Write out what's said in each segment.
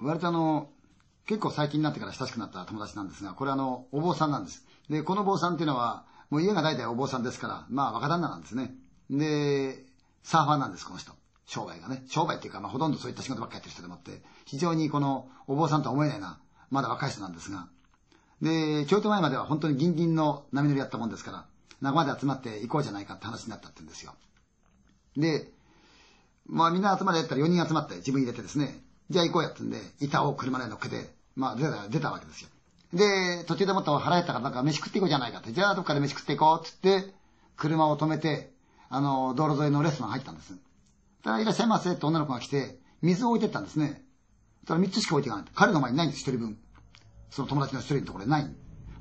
割とあの、結構最近になってから親しくなった友達なんですが、これあの、お坊さんなんです。で、この坊さんっていうのは、もう家が大体お坊さんですから、まあ若旦那なんですね。で、サーファーなんです、この人。商売がね。商売っていうか、まあほとんどそういった仕事ばっかりやってる人でもって、非常にこのお坊さんとは思えないな、まだ若い人なんですが。で、ちょいと前までは本当にギンギンの波乗りやったもんですから、仲間で集まって行こうじゃないかって話になったって言うんですよ。で、まあみんな集まりやったら4人集まって自分入れてですね、じゃあ行こうやってんで、板を車で乗っけて、まあ出た、出たわけですよ。で、途中でもっと腹減ったからなんか飯食っていこうじゃないかって、じゃあどっかで飯食っていこうって言って、車を止めて、あの、道路沿いのレストラン入ったんです。たらいらっしゃいませって女の子が来て、水を置いてったんですね。たら3つしか置いていかない。彼の前にないんです、一人分。その友達の一人のところでない。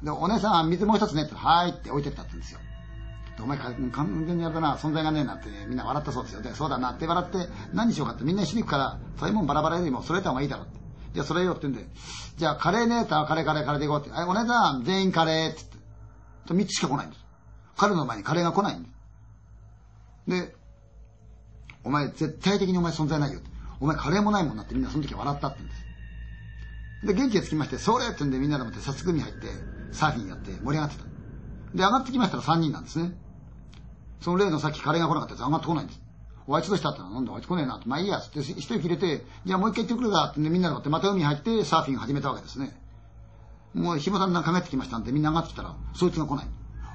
で、お姉さん、水もう一つねって、はいって置いてったんですよ。お前完全にやるな、存在がねえなって、ね、みんな笑ったそうですよ。で、そうだなって笑って、何しようかってみんな一緒に行くから、そういうもんバラバラよりも揃えた方がいいだろうって。じゃあそれよって言うんで、じゃあカレーねえたカレーカレーカレーで行こうって。はい、お姉さん、全員カレーって言って。と3つしか来ないんです。彼の前にカレーが来ないんです。で、お前絶対的にお前存在ないよって。お前カレーもないもんなってみんなその時笑ったって言うんです。で、元気がつきまして、それって言うんでみんなでもって早速海入って、サーフィンやって盛り上がってた。で、上がってきましたら3人なんですね。その例のさっきカレーが来なかったやつ上がってこないんです。おあいつどうしたってなんだあいつ来ねえなって。まあいいや、つって一息入れて、じゃあもう一回行ってくるかってみんなでってまた海入ってサーフィン始めたわけですね。もう紐だんだんかってきましたんでみんな上がってきたら、そいつが来ない。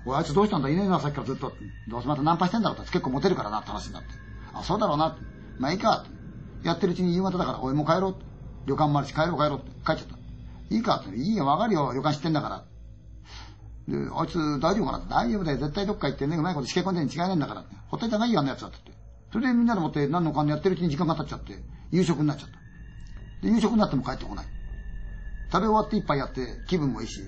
おあいつどうしたんだ？いねえなさっきからずっと。どうせまたナンパしてんだろうって結構モテるからなって話になって。あ、そうだろうなって。まあいいかって。やってるうちに夕方だから、おいもう帰ろう。旅館もあるし帰ろう帰ろうって帰っちゃった。いいかって。いいよ、わかるよ。旅館知ってんだから。で、あいつ大丈夫かな？大丈夫だよ。絶対どっか行ってね、うまいことしけ込んでるに違いないんだから。ほっといた方がいいよ、あんなやつだって。それでみんなでもって何のかんやってるうちに時間が経っちゃって、夕食になっちゃった。で、夕食になっても帰ってこない。食べ終わって一杯やって気分もいいし、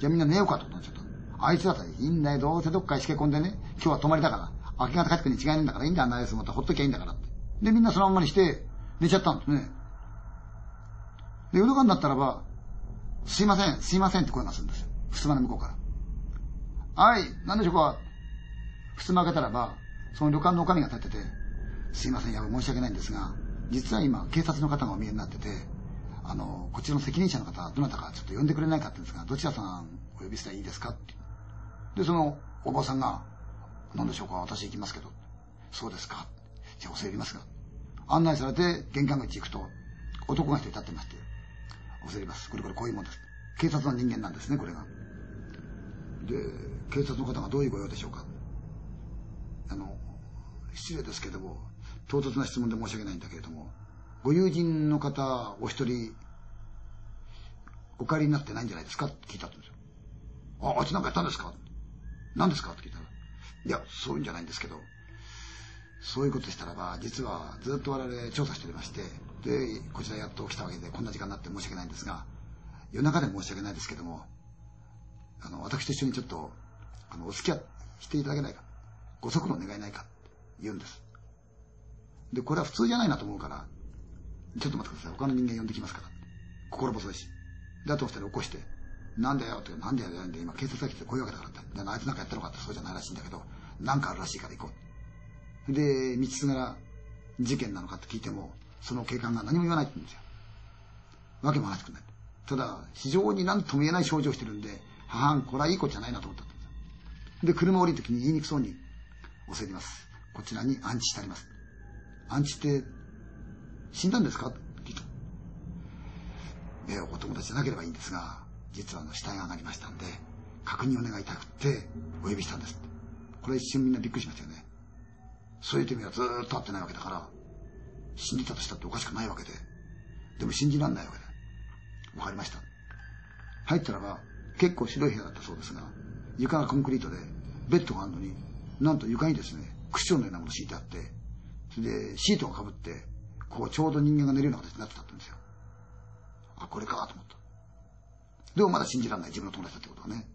じゃあみんな寝ようかと思っちゃった。あいつだったらいいんだよ。どうせどっかしけ込んでね、今日は泊まりだから、明け方帰ってくるに違いないんだからいいんだよ、あんなやつもってほっときゃいいんだからって。で、みんなそのままにして寝ちゃったんですね。で、夜中になったらば、すいません、すいませんって声がするんですよ。襖の向こうから。はい、何でしょうか。襖開けたらば、その旅館の女将が立ってて、すいません、や申し訳ないんですが、実は今、警察の方がお見えになってて、あの、こちらの責任者の方、どなたかちょっと呼んでくれないかって言うんですが、どちらさんお呼びしたらいいですか？って。で、そのお坊さんが、何でしょうか、私行きますけど。そうですか。じゃあ、お世話入りますが。案内されて、玄関口行くと、男が一人立ってまして、お世話入ります。これこれこういうもんです。警察の人間なんですね、これが。で、警察の方がどういうご用でしょうか。あの、失礼ですけども、唐突な質問で申し訳ないんだけれども、ご友人の方お一人、お帰りになってないんじゃないですか？って聞いたんですよ。あ、あいつなんかやったんですか？何ですか？って聞いたら、いや、そういうんじゃないんですけど、そういうことしたらば、実はずっと我々調査しておりまして、で、こちらやっと来たわけで、こんな時間になって申し訳ないんですが、夜中で申し訳ないですけども、あの、私と一緒にちょっと、あの、お付き合いしていただけないか。ご足労願いないか。言うんです。で、これは普通じゃないなと思うから、ちょっと待ってください。他の人間呼んできますから。心細いし。で、あと二人起こして、なんだよって、なんだよって、今警察が来てこういうわけだからって。あいつなんかやったのかってそうじゃないらしいんだけど、なんかあるらしいから行こう。で、道すがら事件なのかって聞いても、その警官が何も言わないって言うんですよ。わけも話しくない。ただ、非常に何とも言えない症状をしてるんで、母ん、これはいい子じゃないなと思ったで、車降りるときに言いにくそうに、教えります。こちらに安置してあります。安置って、死んだんですか？って聞いた。え、お友達じゃなければいいんですが、実はあの死体が上がりましたんで、確認を願いたくって、お呼びしたんです。これ一瞬みんなびっくりしましたよね。そういう手にはずーっと会ってないわけだから、死んでたとしたっておかしくないわけで。でも信じらんないわけで。わかりました。入ったらば、結構白い部屋だったそうですが、床がコンクリートで、ベッドがあるのに、なんと床にですね、クッションのようなもの敷いてあって、それでシートが被って、こうちょうど人間が寝るような形になってたんですよ。あ、これかと思った。でもまだ信じられない自分の友達だってことがね。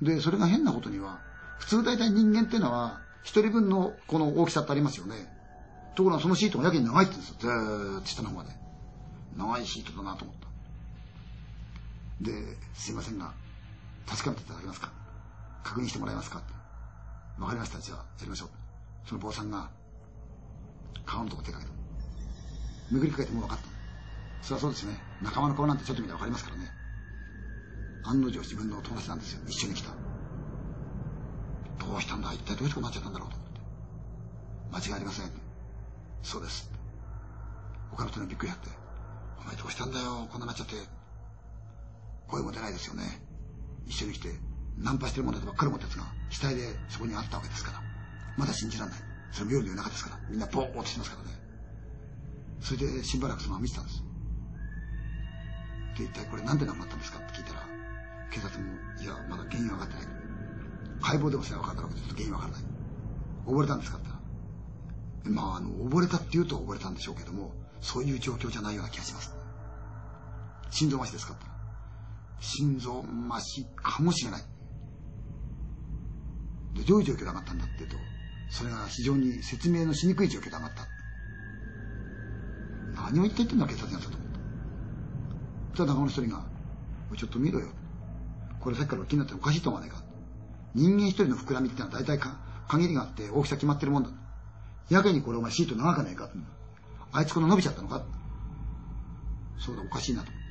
で、それが変なことには、普通大体人間っていうのは、一人分のこの大きさってありますよね。ところがそのシートがやけに長いって言うんですよ。ずーっと下の方まで。長いシートだなと思った。で、すいませんが、確かめていただけますか？確認してもらえますか？わかりました。じゃあ、やりましょう。その坊さんが、顔のとこ手かけた。めぐりかけてもう分かった。そりゃそうですね。仲間の顔なんてちょっと見たらわかりますからね。案の定自分の友達なんですよ。一緒に来た。どうしたんだ？一体どういうことになっちゃったんだろうと思って。間違いありません。そうです。他の人にびっくりやって。お前どうしたんだよ？こんなになっちゃって。声も出ないですよね。一緒に来て、ナンパしてるもんだとばっかり思ったやつが、死体でそこにあったわけですから。まだ信じらんない。それも夜の夜中ですから。みんなボーっとしてますからね。それでしばらくそのまま見てたんです。で、一体これなんで亡くなったんですかって聞いたら、警察も、いや、まだ原因は分かってない。解剖でもしない分かったわけでちょっと原因分からない。溺れたんですかって言ったら、まあ、あの、溺れたって言うと溺れたんでしょうけども、そういう状況じゃないような気がします。心臓麻痺ですかって心臓麻痺かもしれない。で、どういう状況で上がったんだってと、それが非常に説明のしにくい状況で上がった。何を言って言ってんだ警察になったと思った。そしたら仲間の一人が、ちょっと見ろよ。これさっきから気になっておかしいと思わないか。人間一人の膨らみってのは大体か限りがあって大きさ決まってるもんだ。やけにこれお前シート長くないか。あいつこの伸びちゃったのかそうだ、おかしいなと。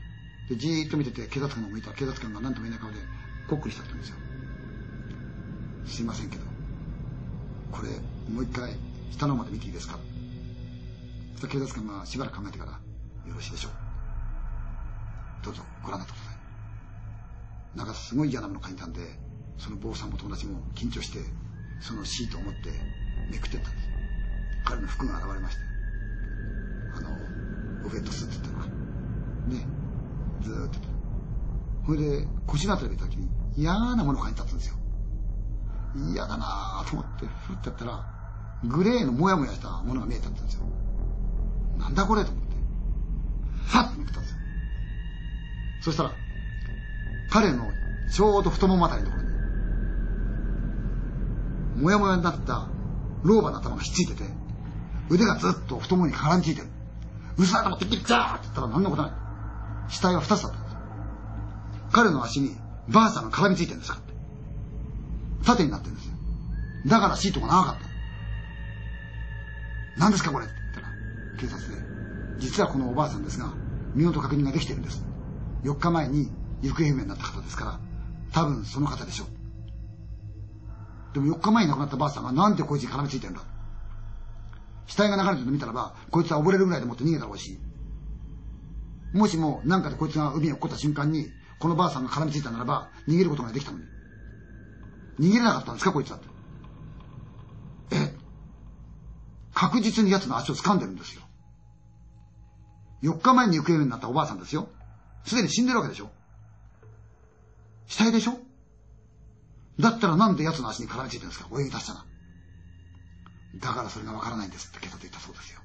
で、じーっと見てて警察官が向いたら警察官が何とも言えない顔でこっくりしたって言うんですよ。すいませんけど、これもう一回下の方まで見ていいですか？そしたら警察官がしばらく考えてから、よろしいでしょう。どうぞご覧になってください。なんかすごい嫌なもの書いたんで、その坊さんも友達も緊張して、そのシートを持ってめくってったんです。彼の服が現れまして、あの、オフェットスーツって言ったのが、ね、ずーっと。ほいで、腰のあたり見た時に嫌なものが書いてあったんですよ。嫌だなぁと思って、ふってやったら、グレーのもやもやしたものが見えたんですよ。なんだこれと思って、はっと見てたんですよ。そしたら、彼のちょうど太ももあたりのところに、もやもやになった老婆の頭がひっついてて、腕がずっと太ももに絡みついてる。嘘だと思ってピッチャーって言ったら何のことない。死体は二つだったんです。彼の足にばあさんが絡みついてるんですかって。縦になってるんですよ。だからシートが長かった。何ですかこれって言ったら、警察で、実はこのおばあさんですが、身元確認ができてるんです。4日前に行方不明になった方ですから、多分その方でしょう。でも4日前に亡くなったばあさんがなんでこいつに絡みついてるんだ死体が流れてるの見たらば、こいつは溺れるぐらいでもって逃げたろうしい、もしも何かでこいつが海に落っこった瞬間に、このばあさんが絡みついたならば、逃げることができたのに。逃げれなかったんですか、こいつはって。え確実に奴の足を掴んでるんですよ。4日前に行方不明になったおばあさんですよ。すでに死んでるわけでしょ死体でしょだったらなんで奴の足に絡みついてるんですか泳ぎ出したら。だからそれがわからないんですって警察言ったそうですよ。